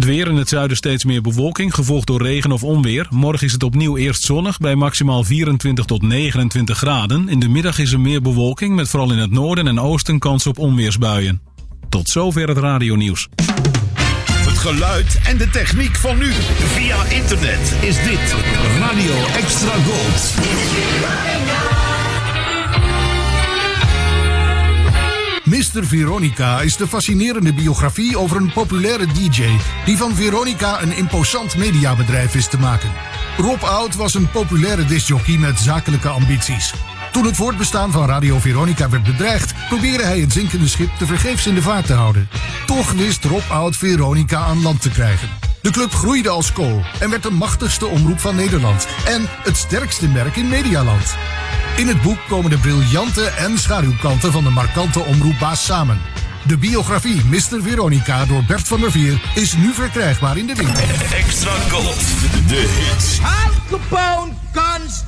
Het weer in het zuiden steeds meer bewolking, gevolgd door regen of onweer. Morgen is het opnieuw eerst zonnig bij maximaal 24 tot 29 graden. In de middag is er meer bewolking met vooral in het noorden en oosten kans op onweersbuien. Tot zover het radionieuws. Het geluid en de techniek van nu. Via internet is dit Radio Extra Gold. Mr. Veronica is de fascinerende biografie over een populaire DJ die van Veronica een imposant mediabedrijf is te maken. Rob Oud was een populaire discjockey met zakelijke ambities. Toen het voortbestaan van Radio Veronica werd bedreigd, probeerde hij het zinkende schip te vergeefs in de vaart te houden. Toch wist Rob Oud Veronica aan land te krijgen. De club groeide als kool en werd de machtigste omroep van Nederland en het sterkste merk in Medialand. In het boek komen de briljante en schaduwkanten van de markante omroepbaas samen. De biografie Mr. Veronica door Bert van der Veer is nu verkrijgbaar in de winkel. Extra Gold. De hits. Al Capone guns.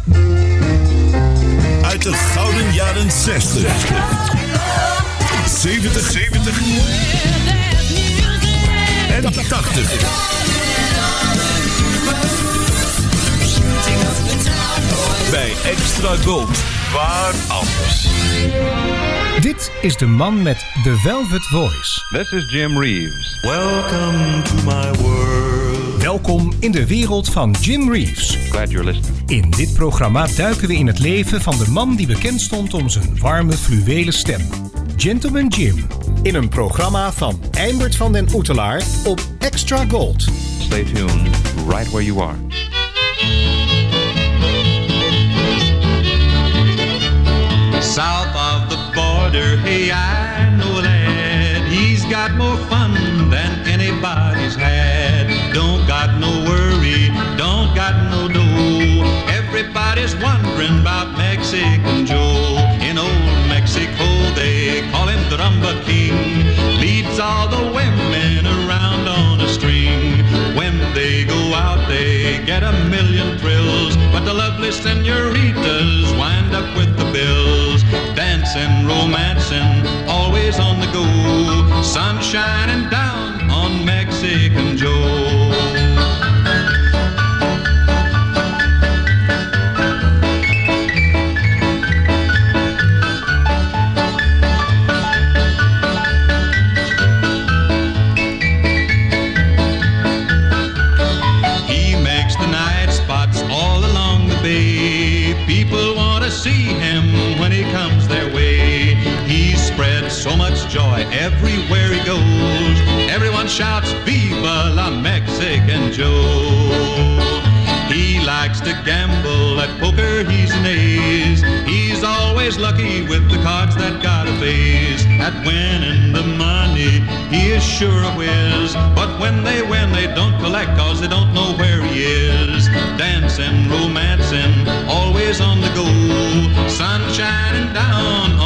Uit de gouden jaren 60. 70, 70. En 80. Bij Extra Gold. Waar anders? Dit is de man met de Velvet Voice. This is Jim Reeves. Welcome to my world. Welkom in de wereld van Jim Reeves. Glad you're listening. In dit programma duiken we in het leven van de man die bekend stond om zijn warme fluwelen stem. Gentleman Jim. In een programma van Eimert van den Oetelaar op Extra Gold. Stay tuned right where you are. South of the border, hey, I know a lad. He's got more fun than anybody's had. Don't got no worry, don't got no dough. Everybody's wondering about Mexican get a million thrills. But the lovely senoritas wind up with the bills. Dancing, romancing, always on the go. Sun shining down He's lucky with the cards that got a face. At winning the money, he is sure a whiz. But when they win, they don't collect cause they don't know where he is. Dancing, romancing, always on the go. Sun shining down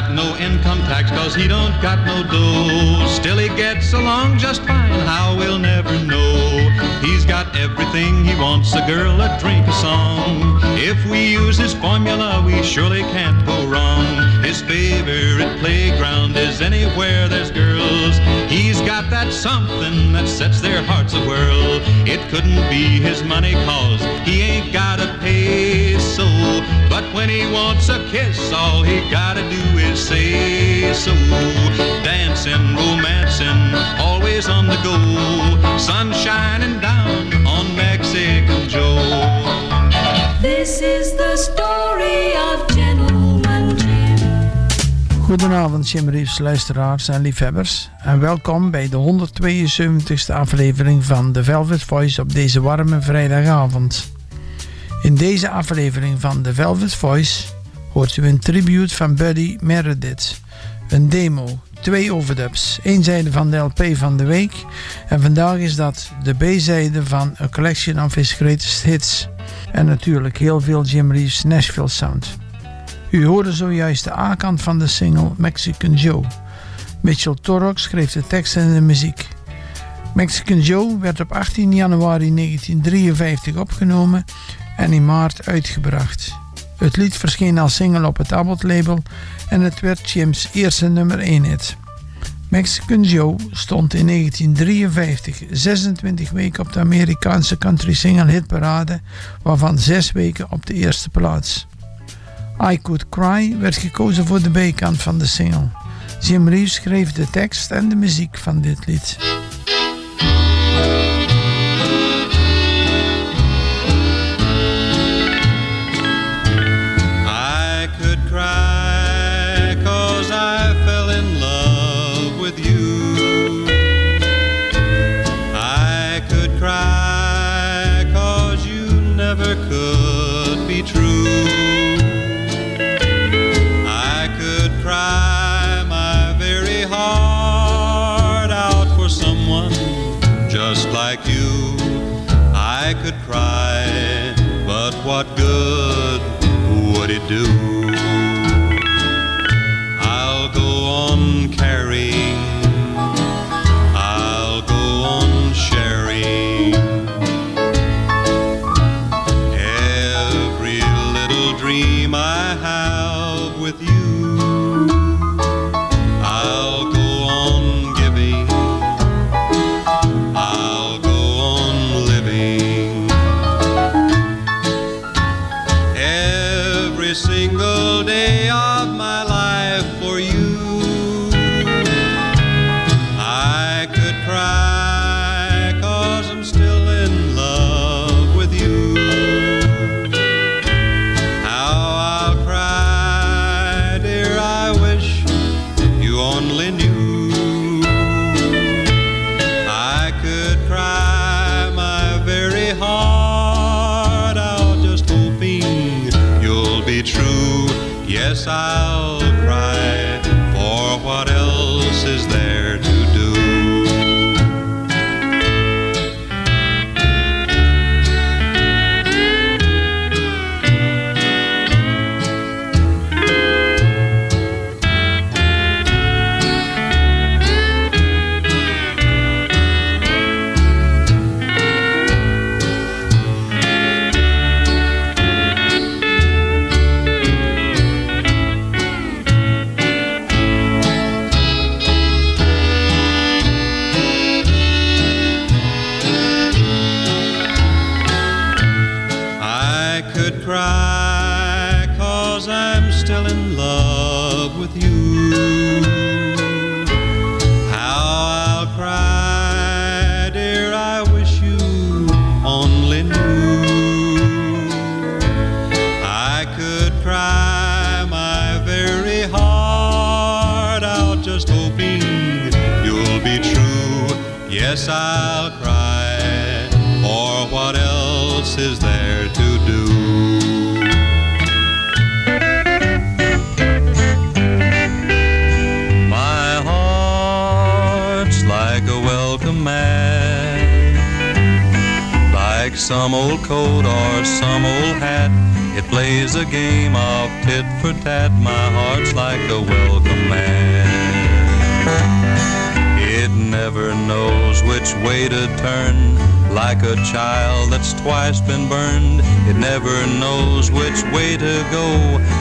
got no income tax cause he don't got no dough. Still he gets along just fine, how we'll never know. He's got everything he wants, a girl, a drink, a song. If we use his formula, we surely can't go wrong. His favorite playground is anywhere there's girls. He's got that something that sets their hearts a whirl. It couldn't be his money cause he ain't gotta pay so. But when he wants a kiss, all he gotta do is say so. Dancing, romancing, always on the go. Sun shining down on Mexican Joe. This is the story of Gentleman Jim. Goedenavond, Jim Reeves, luisteraars en liefhebbers. En welkom bij de 172e aflevering van The Velvet Voice op deze warme vrijdagavond. In deze aflevering van The Velvet Voice hoort u een tribute van Buddy Meredith. Een demo, twee overdubs, één zijde van de LP van de week en vandaag is dat de B-zijde van A Collection of His Greatest Hits. En natuurlijk heel veel Jim Reeves Nashville Sound. U hoorde zojuist de A-kant van de single Mexican Joe. Mitchell Torrox schreef de tekst en de muziek. Mexican Joe werd op 18 januari 1953 opgenomen en in maart uitgebracht. Het lied verscheen als single op het Abbott-label en het werd Jim's eerste nummer 1 hit. Mexican Joe stond in 1953 26 weken op de Amerikaanse country single hitparade, waarvan 6 weken op de eerste plaats. I Could Cry werd gekozen voor de bijkant van de single. Jim Reeves schreef de tekst en de muziek van dit lied.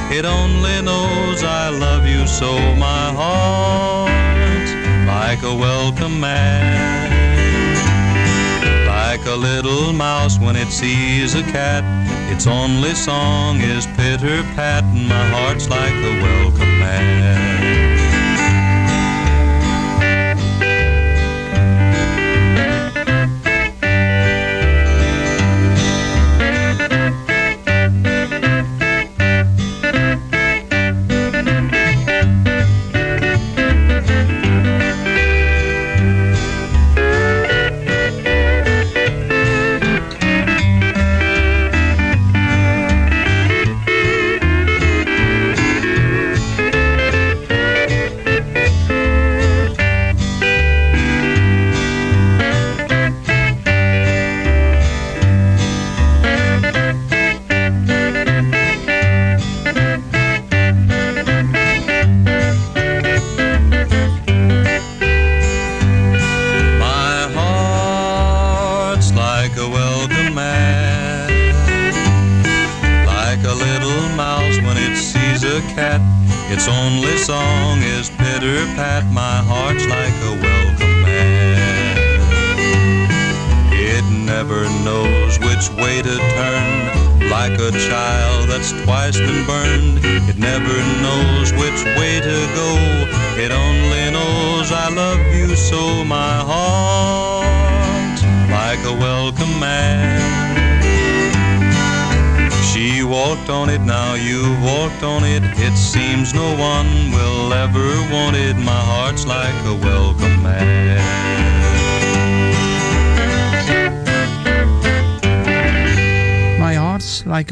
It only knows I love you so my heart's like a welcome mat. Like a little mouse when it sees a cat, its only song is pitter pat, and my heart's like a welcome mat.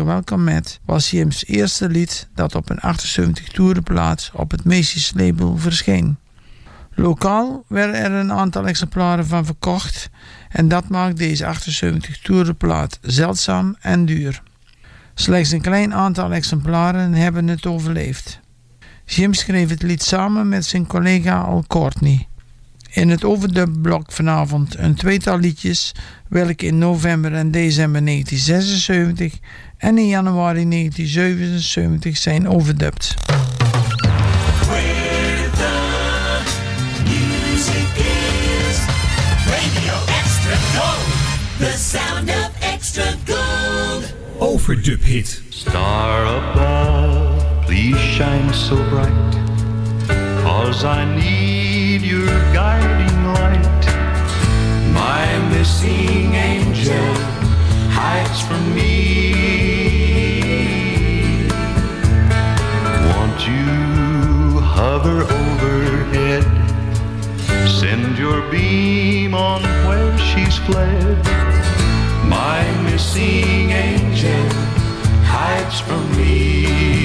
Welkom Welcome was Jim's eerste lied dat op een 78 toerenplaats op het Macy's label verscheen. Lokaal werden er een aantal exemplaren van verkocht en dat maakt deze 78 toerenplaat zeldzaam en duur. Slechts een klein aantal exemplaren hebben het overleefd. Jim schreef het lied samen met zijn collega Al Courtney. In het overdubblok vanavond een tweetal liedjes, welke in november en december 1976 en in januari 1977 zijn overdubt. Overdub hit. Star above, please shine so bright, cause I need guiding light. My missing angel hides from me. Won't you hover overhead? Send your beam on where she's fled. My missing angel hides from me.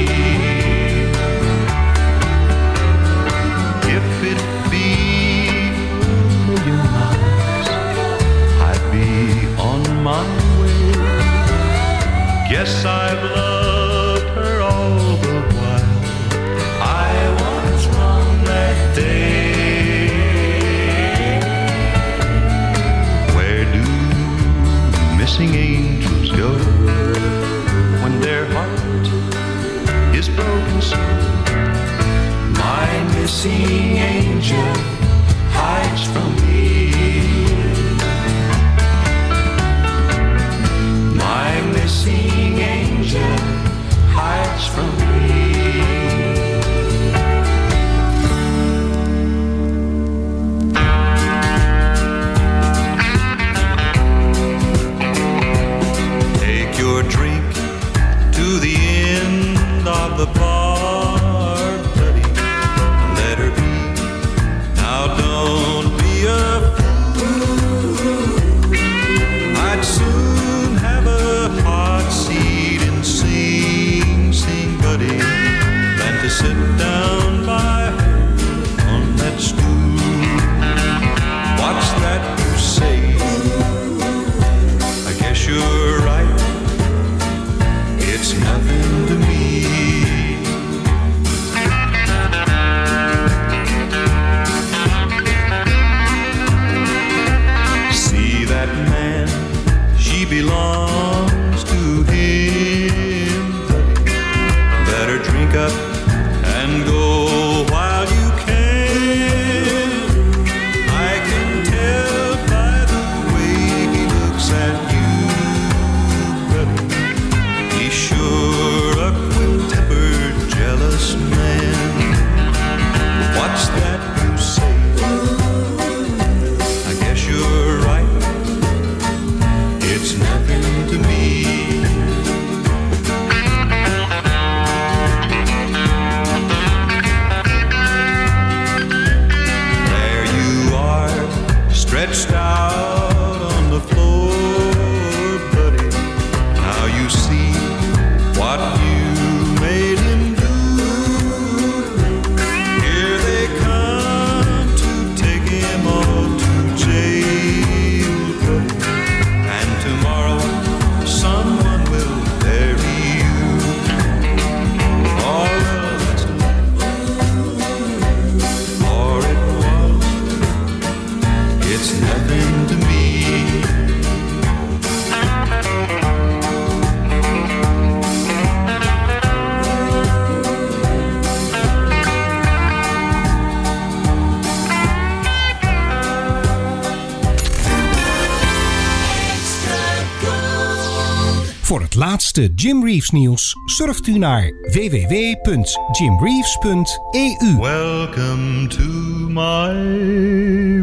laatste Jim Reeves nieuws surft u naar www.jimreeves.eu. Welcome to my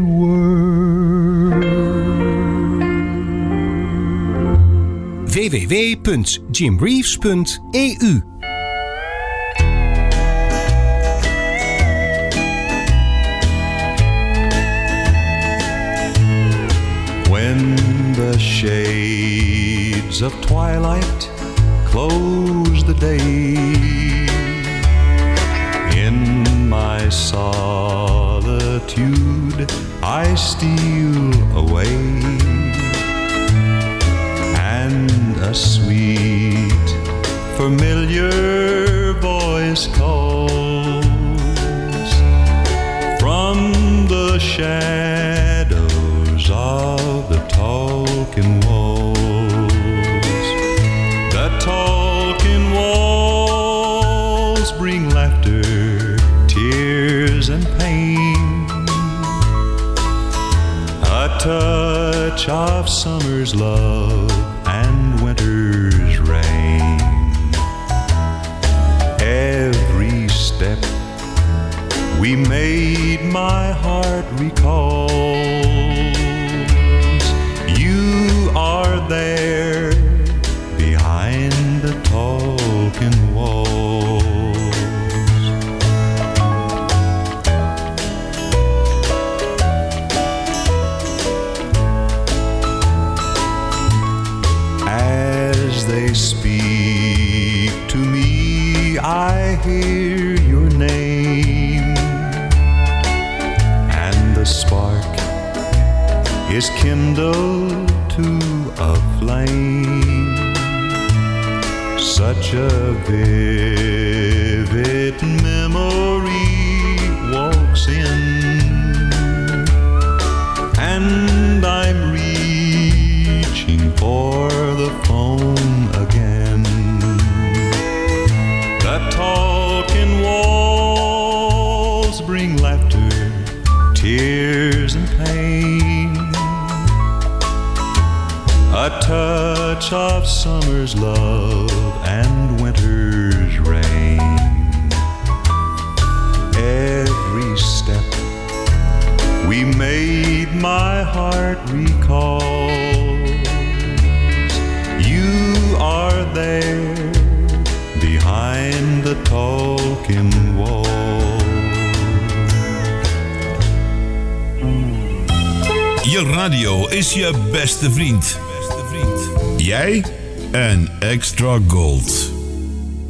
world. www.jimreeves.eu. When the shades of twilight close the day, in my solitude I steal away, and a sweet, familiar voice calls from the shadows of the talking walls. Touch of summer's love and winter's rain. Every step we made my heart recalls vivid memory walks in, and I'm reaching for the phone again. The talking walls bring laughter, tears, and pain. A touch of summer's love and winter's rain. Every step we made, my heart recalls. You are there behind the wall. Je radio is je beste vriend. Jij en Extra Gold.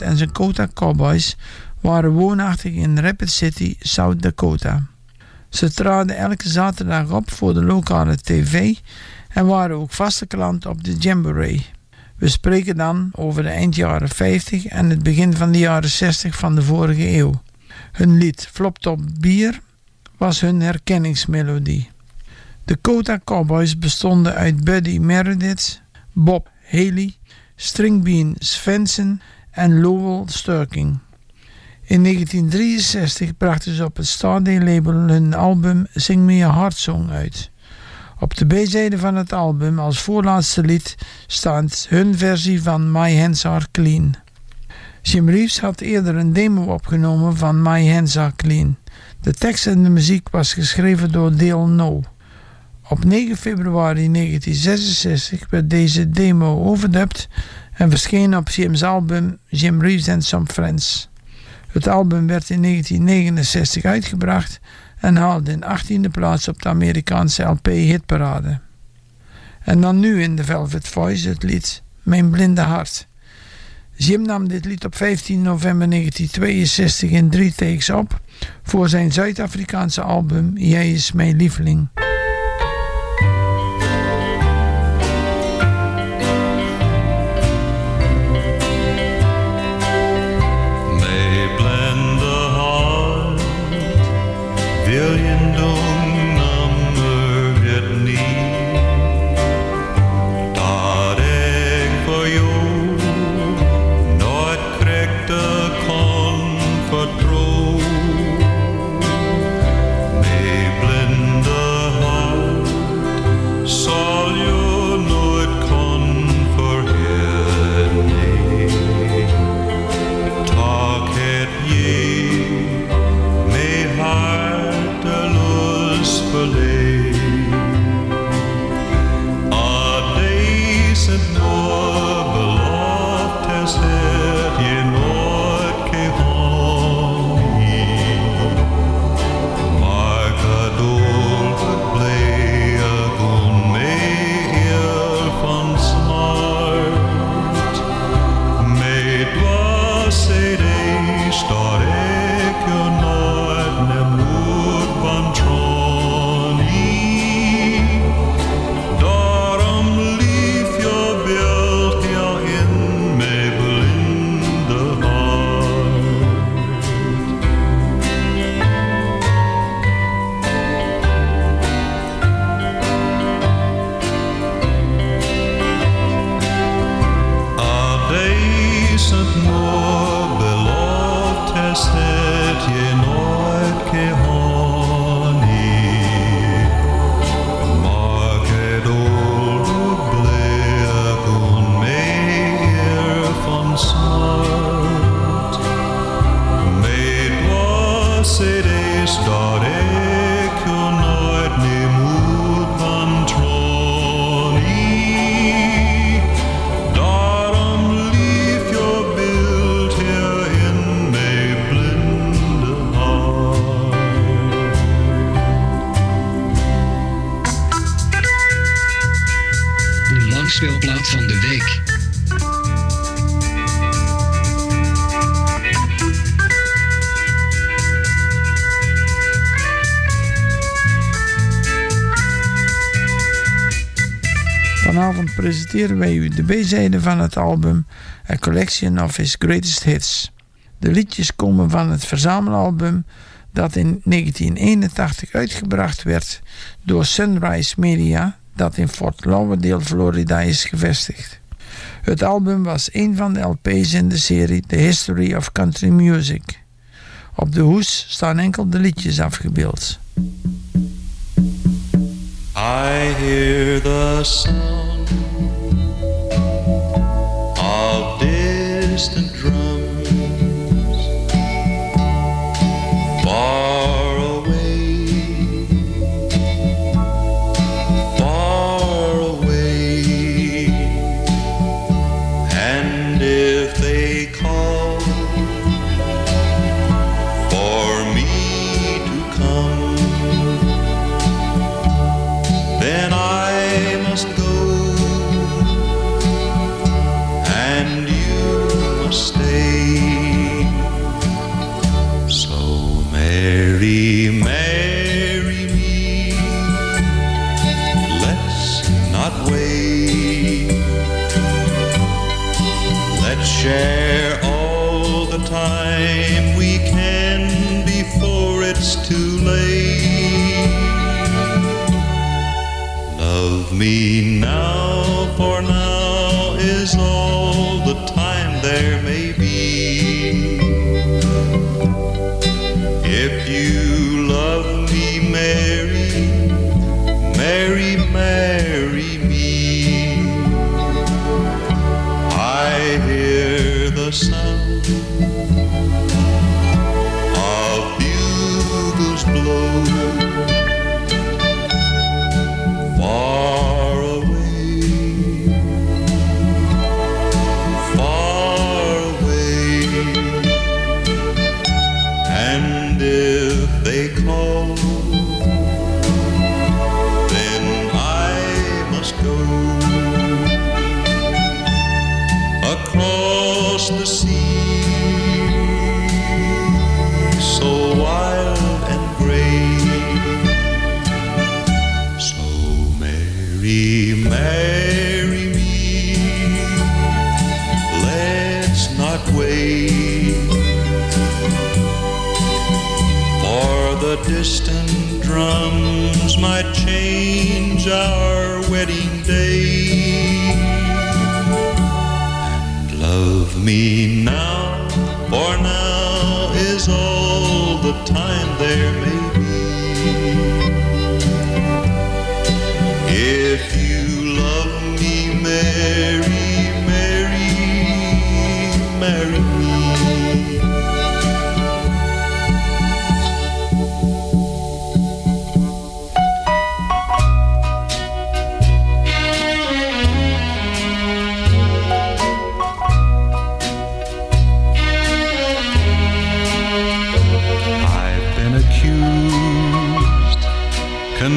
En zijn Kota Cowboys waren woonachtig in Rapid City, South Dakota. Ze traden elke zaterdag op voor de lokale tv en waren ook vaste klant op de Jamboree. We spreken dan over de eind jaren 50 en het begin van de jaren 60 van de vorige eeuw. Hun lied Floptop Bier was hun herkenningsmelodie. De Kota Cowboys bestonden uit Buddy Meredith, Bob Haley, Stringbean Svensson en Lowell Sturking. In 1963 brachten ze op het Starday-label hun album Sing Me a Heart Song uit. Op de B-zijde van het album als voorlaatste lied staat hun versie van My Hands Are Clean. Jim Reeves had eerder een demo opgenomen van My Hands Are Clean. De tekst en de muziek was geschreven door Dale No. Op 9 februari 1966 werd deze demo overdubbed en verscheen op Jim's album Jim Reeves and Some Friends. Het album werd in 1969 uitgebracht en haalde een 18e plaats op de Amerikaanse LP-hitparade. En dan nu in de Velvet Voice het lied Mijn Blinde Hart. Jim nam dit lied op 15 november 1962 in drie takes op voor zijn Zuid-Afrikaanse album Jij is mijn lieveling. van de week. Vanavond presenteren wij u de B-zijde van het album A Collection of His Greatest Hits. De liedjes komen van het verzamelalbum dat in 1981 uitgebracht werd door Sunrise Media dat in Fort Lauderdale, Florida is gevestigd. Het album was een van de LP's in de serie The History of Country Music. Op de hoes staan enkel de liedjes afgebeeld. I hear the sound of distant drums. Love me now, for now is all.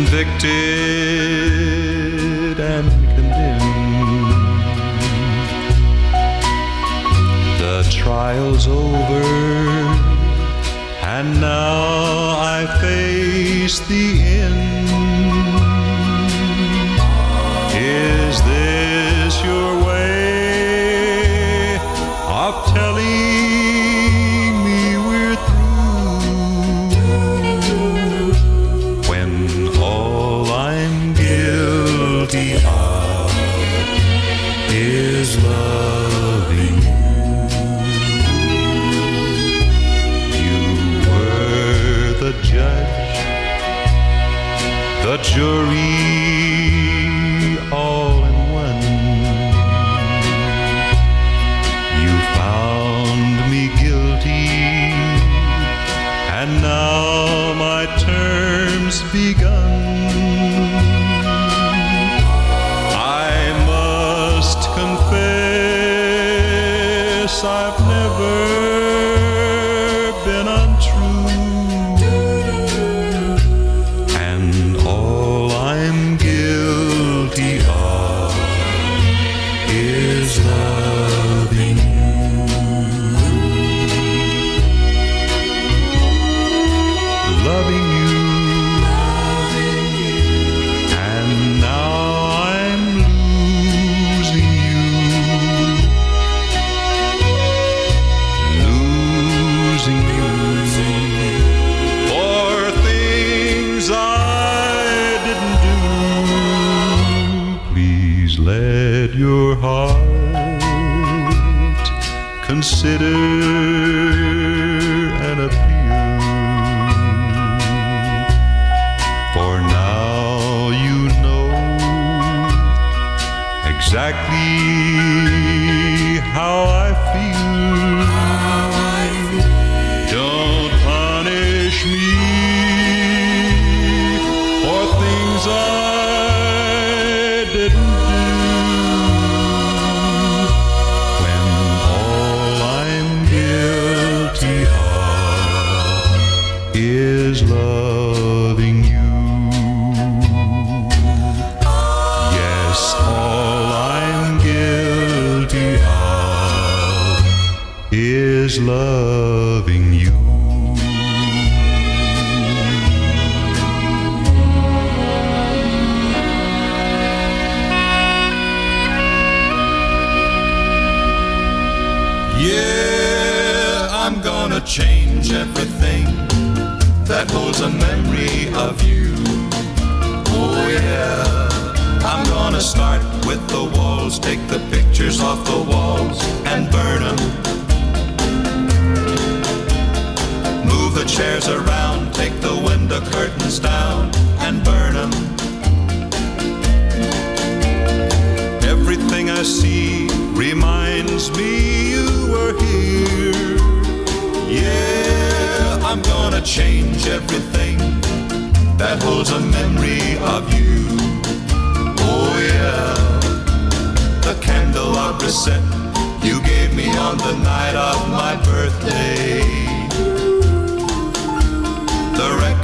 convicted and condemned. The trial's over, and now I face the end.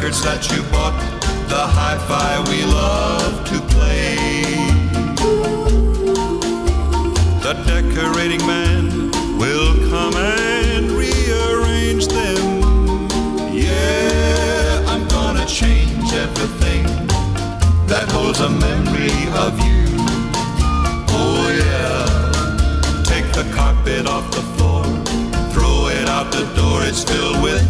Records that you bought, the hi-fi we love to play. The decorating man will come and rearrange them. Yeah, I'm gonna change everything that holds a memory of you. Oh yeah, take the carpet off the floor, throw it out the door, it's filled with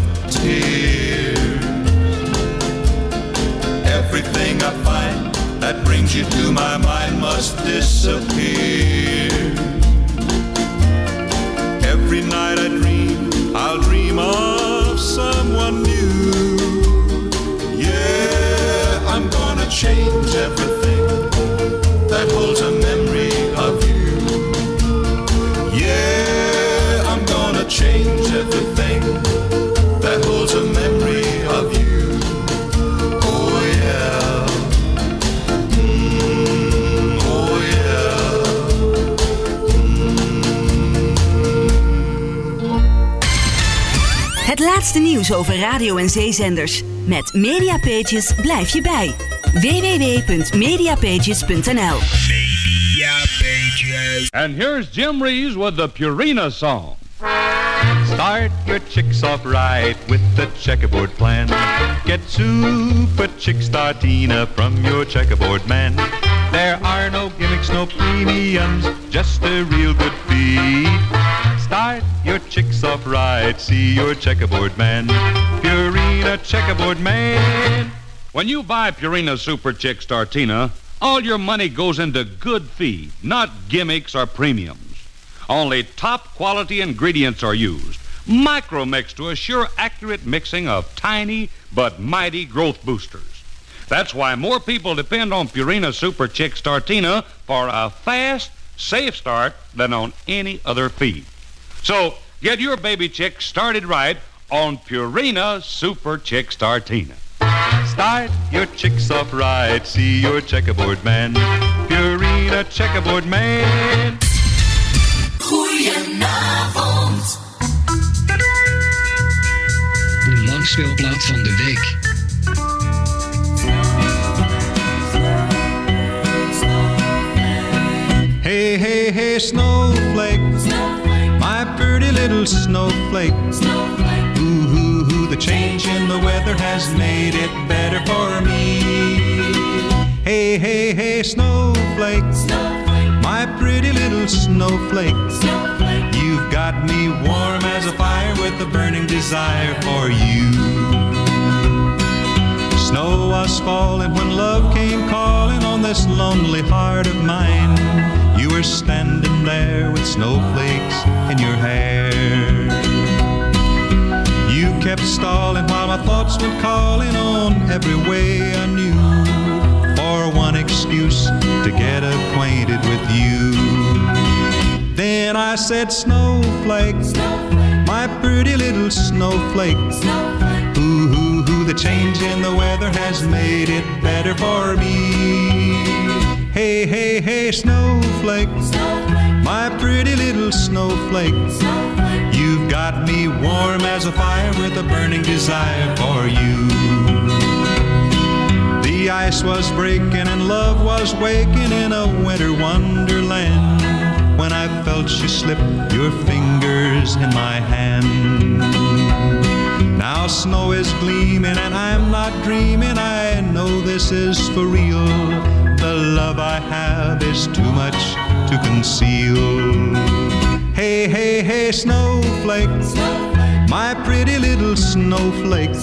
that brings you to my mind must disappear. Laatste nieuws over radio- en zeezenders. Met Mediapages blijf je bij. www.mediapages.nl And here's Jim Reeves with the Purina song. Start your chicks off right with the checkerboard plan. Get super chick startina from your checkerboard man. There are no gimmicks, no premiums, just a real good feed. Start your chicks off right, see your checkerboard man. Purina checkerboard man. When you buy Purina Super Chick Startena, all your money goes into good feed, not gimmicks or premiums. Only top quality ingredients are used. Micromix to assure accurate mixing of tiny but mighty growth boosters. That's why more people depend on Purina Super Chick Startena for a fast, safe start than on any other feed. So get your baby chick started right on Purina Super Chick Startena. Start your chicks off right, see your checkerboard man. Purina checkerboard man. Goedenavond. De langspeelplaat van de week. Hey, hey, hey, snowflake. Little snowflake. Ooh, hoo, hoo, the change in the weather has made it better for me. Hey, hey, hey, snowflake. My pretty little snowflake. You've got me warm as a fire with a burning desire for you. Snow was falling when love came calling on this lonely heart of mine. You were standing there with snowflakes in your hair. You kept stalling while my thoughts were calling on every way I knew for one excuse to get acquainted with you. Then I said, Snowflake, snowflake. my pretty little snowflake. snowflake. Ooh, ooh, ooh, the change in the weather has made it better for me. Hey, hey, hey, snowflake, my pretty little snowflake. You've got me warm as a fire with a burning desire for you. The ice was breaking and love was waking in a winter wonderland when I felt you slip your fingers in my hand. Now snow is gleaming and I'm not dreaming. I know this is for real. The love I have is too much to conceal. Hey, hey, hey, snowflake, my pretty little snowflake.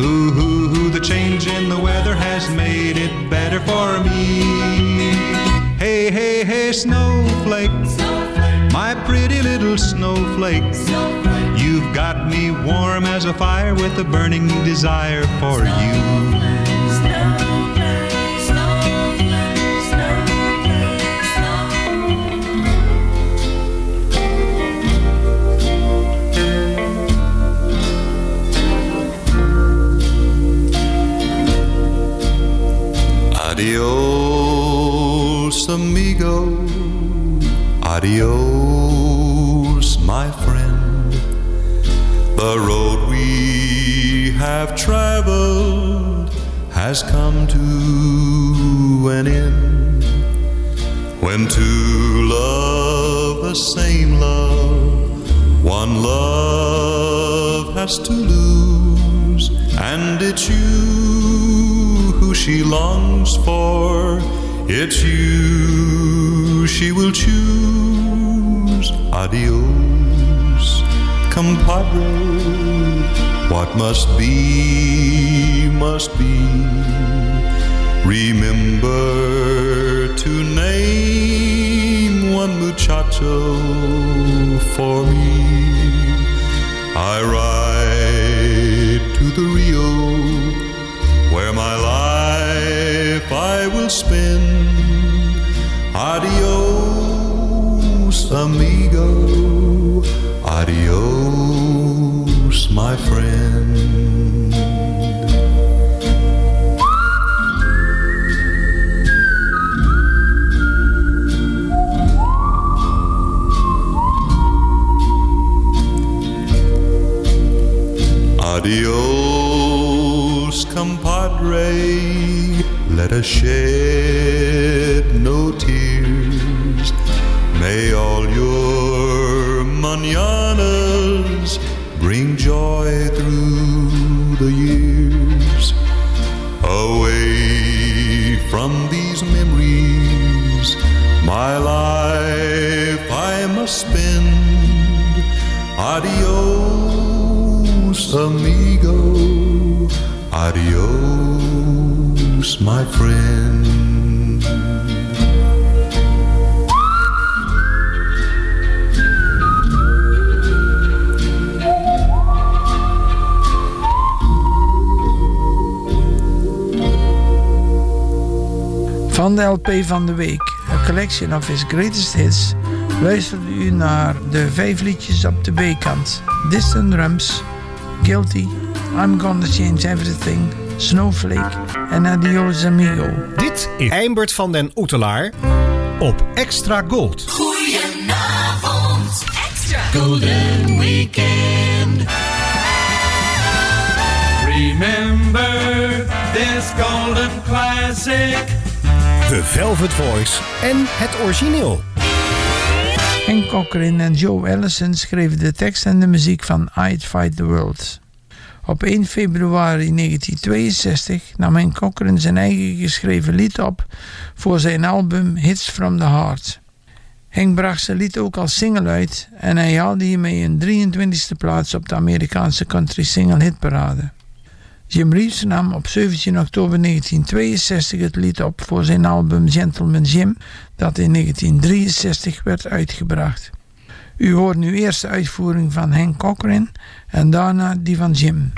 Ooh, ooh, ooh, the change in the weather has made it better for me. Hey, hey, hey, snowflake, my pretty little snowflake. You've got me warm as a fire with a burning desire for you. Adios, amigo. Adios, my friend. The road we have traveled has come to an end. When two love the same love, one love has to lose, and it's you she longs for. It's you she will choose. Adios, compadre. What must be, must be. Remember to name one muchacho for me. I ride to the Rio I will spin. Adios, amigo. Adios, my friend. cheia. Van de LP van de week, A Collection of His Greatest Hits, luisterde u naar de vijf liedjes op de B-kant. Distant Drums, Guilty, I'm Gonna Change Everything, Snowflake en Adios Amigo. Dit is Eimbert van den Oetelaar op Extra Gold. Goedenavond, extra golden weekend. Remember this golden classic. The Velvet Voice en het origineel. Hank Cochran en Joe Ellison schreven de tekst en de muziek van I'd Fight the World. Op 1 februari 1962 nam Hank Cochran zijn eigen geschreven lied op voor zijn album Hits from the Heart. Henk bracht zijn lied ook als single uit en hij haalde hiermee een 23e plaats op de Amerikaanse country single hitparade. Jim Reeves nam op 17 oktober 1962 het lied op voor zijn album Gentleman Jim, dat in 1963 werd uitgebracht. U hoort nu eerst de uitvoering van Hank Cochran en daarna die van Jim.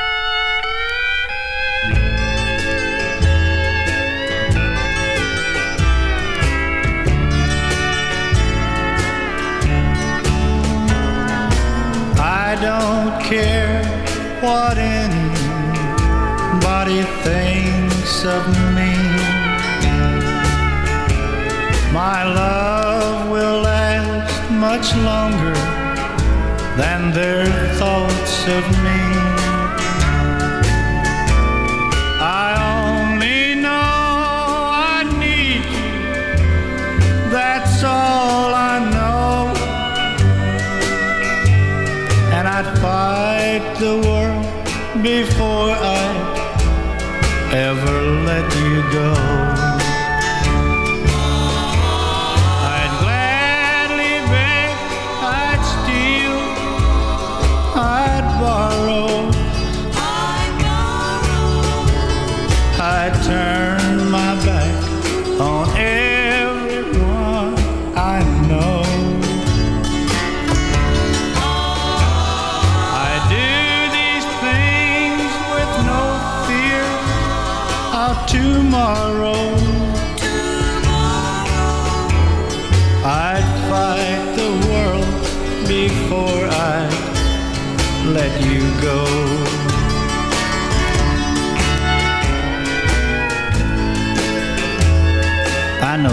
I don't care what anybody thinks of me. My love much longer than their thoughts of me. I only know I need you. That's all I know. And I'd fight the world before I ever let you go.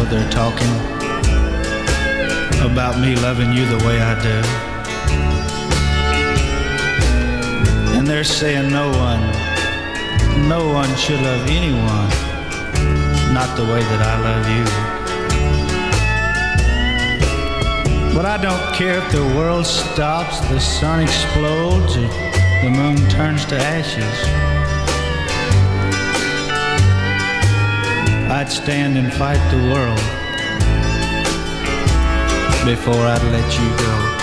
they're talking about me loving you the way I do. And they're saying no one, no one should love anyone, not the way that I love you. But I don't care if the world stops, the sun explodes, or the moon turns to ashes. I'd stand and fight the world before I'd let you go.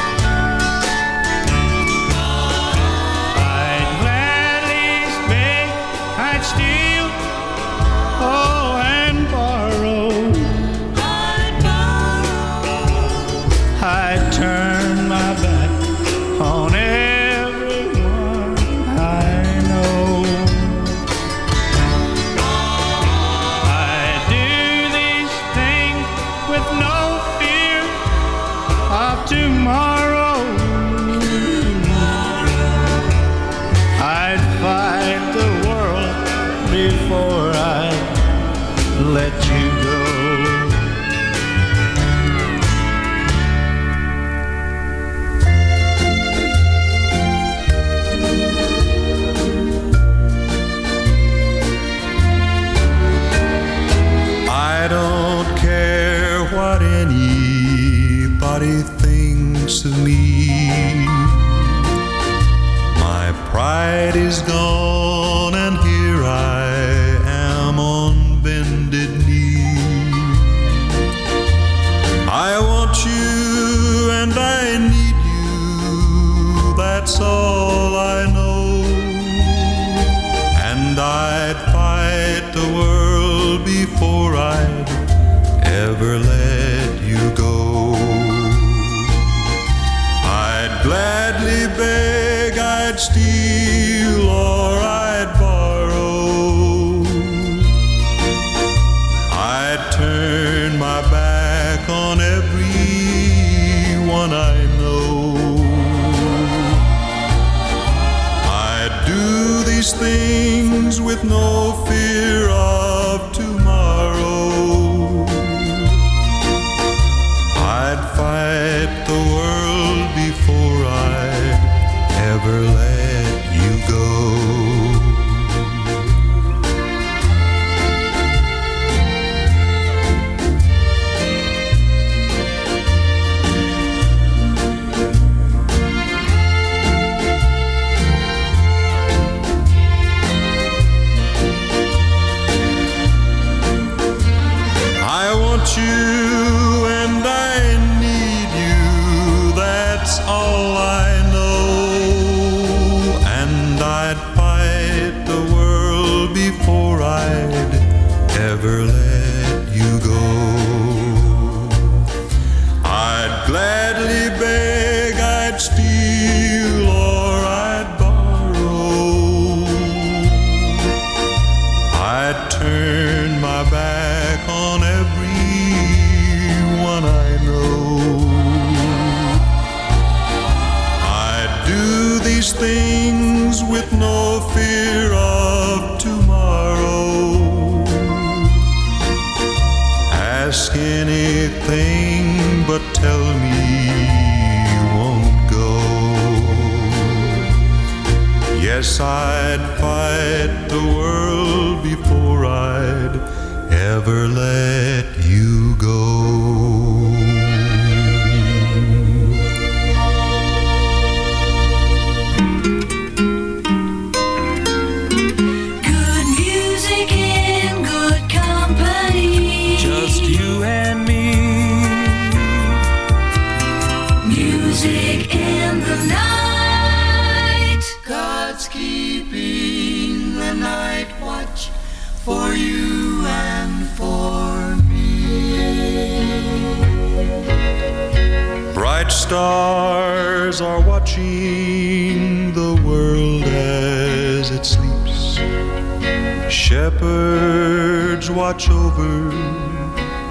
Shepherds watch over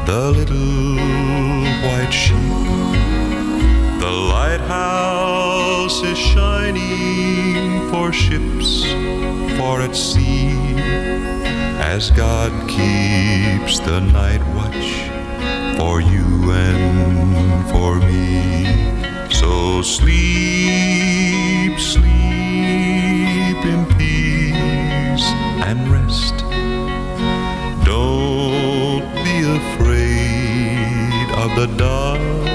the little white sheep. The lighthouse is shining for ships for at sea as God keeps the night watch for you and for me. So sleep, sleep in peace and rest. Of the darkness.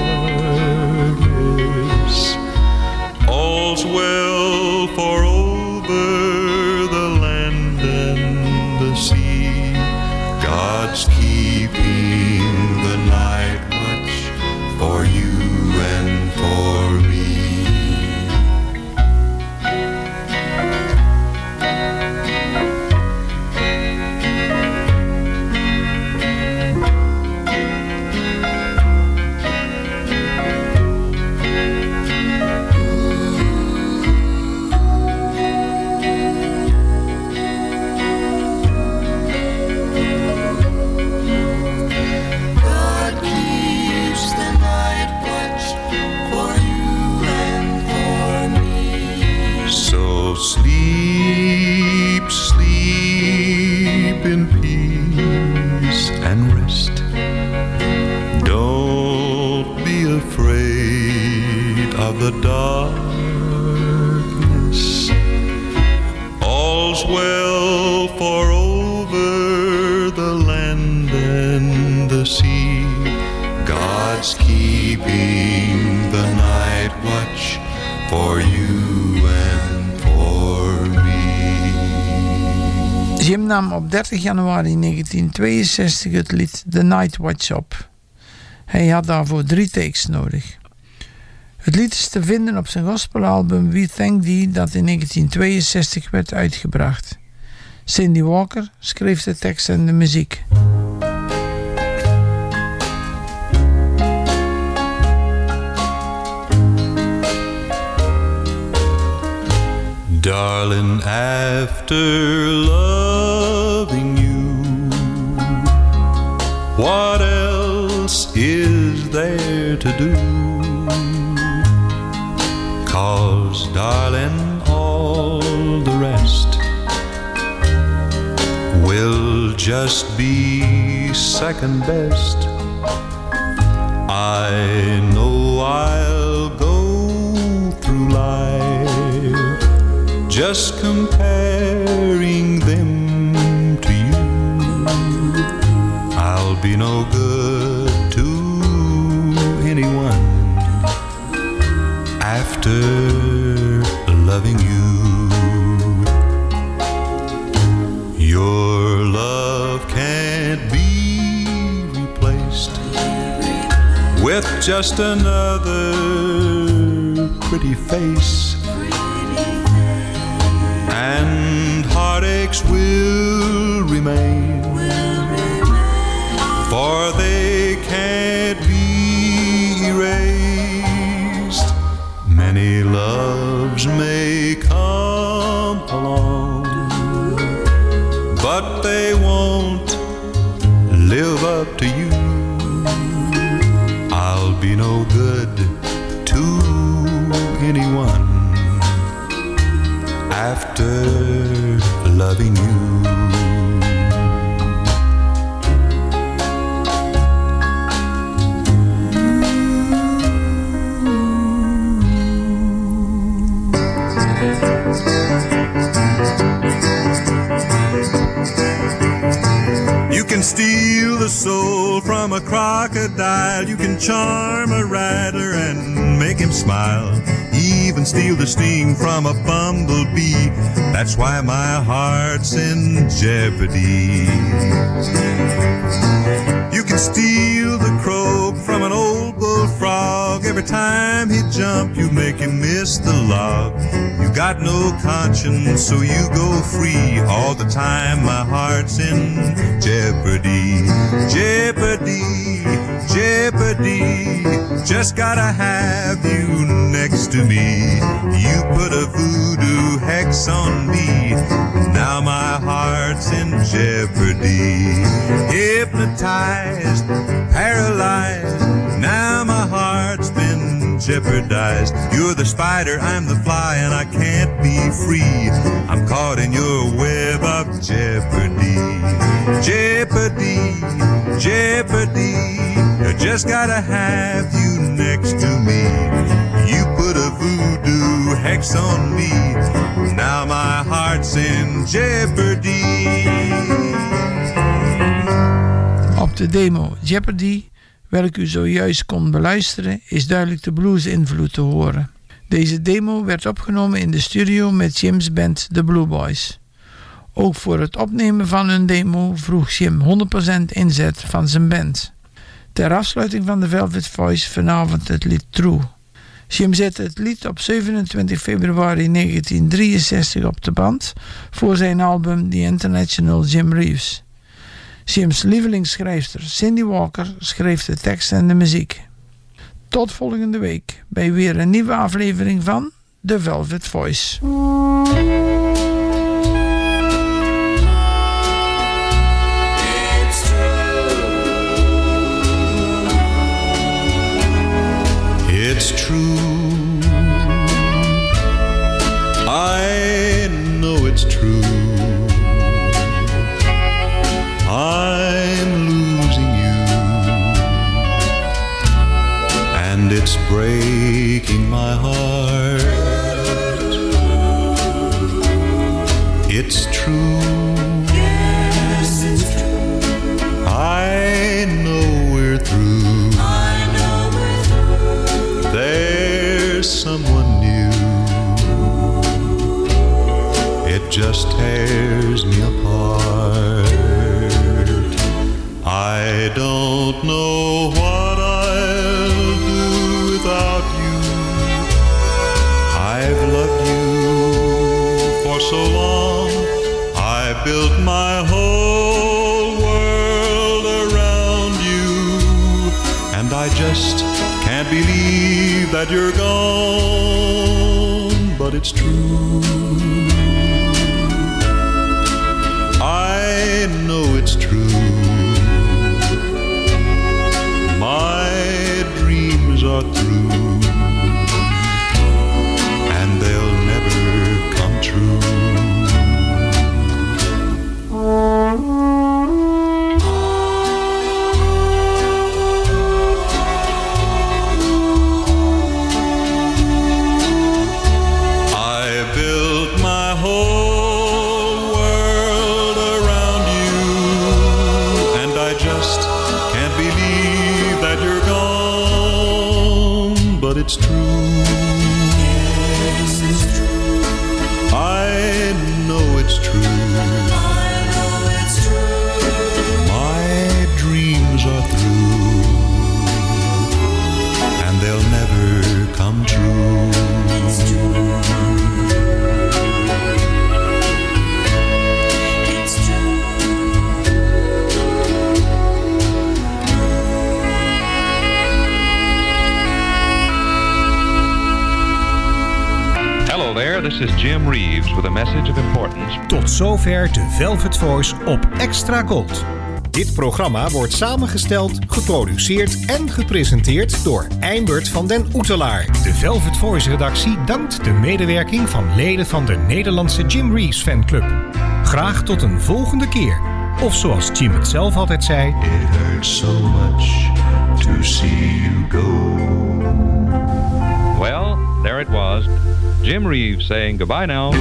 All's well for over sea. God's keeping the night watch for you and for me. Jim nam op 30 januari 1962 het lied The Night Watch op. Hij had daarvoor drie takes nodig. Het lied is te vinden op zijn gospelalbum We Thank Thee dat in 1962 werd uitgebracht. Cindy Walker schreef de tekst en de muziek. Darling, after loving you, what else is there to do? Cause, darling, all the rest will just be second best. I know I'll just comparing them to you. I'll be no good to anyone after loving you. Your love can't be replaced with just another pretty face. And heartaches will remain, will remain. for they That's why my heart's in jeopardy. You can steal the croak from an old bullfrog. Every time he jump, you make him miss the log. You got no conscience, so you go free. All the time, my heart's in jeopardy. Jeopardy, jeopardy. Just gotta have Hypnotized, paralyzed. Now my heart's been jeopardized. You're the spider, I'm the fly, and I can't be free. I'm caught in your web of jeopardy. Jeopardy, jeopardy. I just gotta have you next to me. You put a voodoo hex on me. Now my heart's in jeopardy. Op de demo Jeopardy, welke u zojuist kon beluisteren, is duidelijk de blues-invloed te horen. Deze demo werd opgenomen in de studio met Jim's band The Blue Boys. Ook voor het opnemen van hun demo vroeg Jim 100% inzet van zijn band. Ter afsluiting van de Velvet Voice vanavond het lied True. Jim zette het lied op 27 februari 1963 op de band voor zijn album The International Jim Reeves. Jim's lievelingsschrijfster Cindy Walker schreef de tekst en de muziek. Tot volgende week bij weer een nieuwe aflevering van The Velvet Voice. Built my whole world around you. And I just can't believe that you're gone, but it's true. I know it's true. It's true. Is Jim Reeves with a message of importance. Tot zover de Velvet Voice op Extra Gold. Dit programma wordt samengesteld, geproduceerd en gepresenteerd door Eimert van den Oetelaar. De Velvet Voice redactie dankt de medewerking van leden van de Nederlandse Jim Reeves fanclub. Graag tot een volgende keer. Of zoals Jim het zelf altijd zei: It hurts so much to see you go. There it was. Jim Reeves saying goodbye now.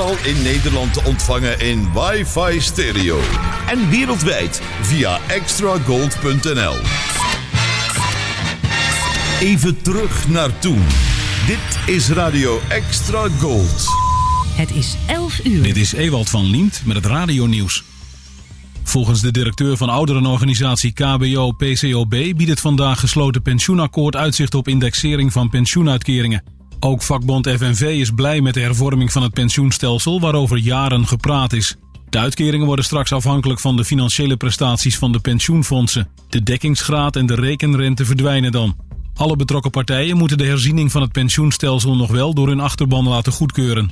Overal in Nederland te ontvangen in wifi stereo. En wereldwijd via extragold.nl. Even terug naar toen. Dit is Radio Extra Gold. Het is 11 uur. Dit is Ewald van Liemt met het radionieuws. Volgens de directeur van ouderenorganisatie KBO-PCOB biedt het vandaag gesloten pensioenakkoord uitzicht op indexering van pensioenuitkeringen. Ook vakbond FNV is blij met de hervorming van het pensioenstelsel waarover jaren gepraat is. De uitkeringen worden straks afhankelijk van de financiële prestaties van de pensioenfondsen. De dekkingsgraad en de rekenrente verdwijnen dan. Alle betrokken partijen moeten de herziening van het pensioenstelsel nog wel door hun achterban laten goedkeuren.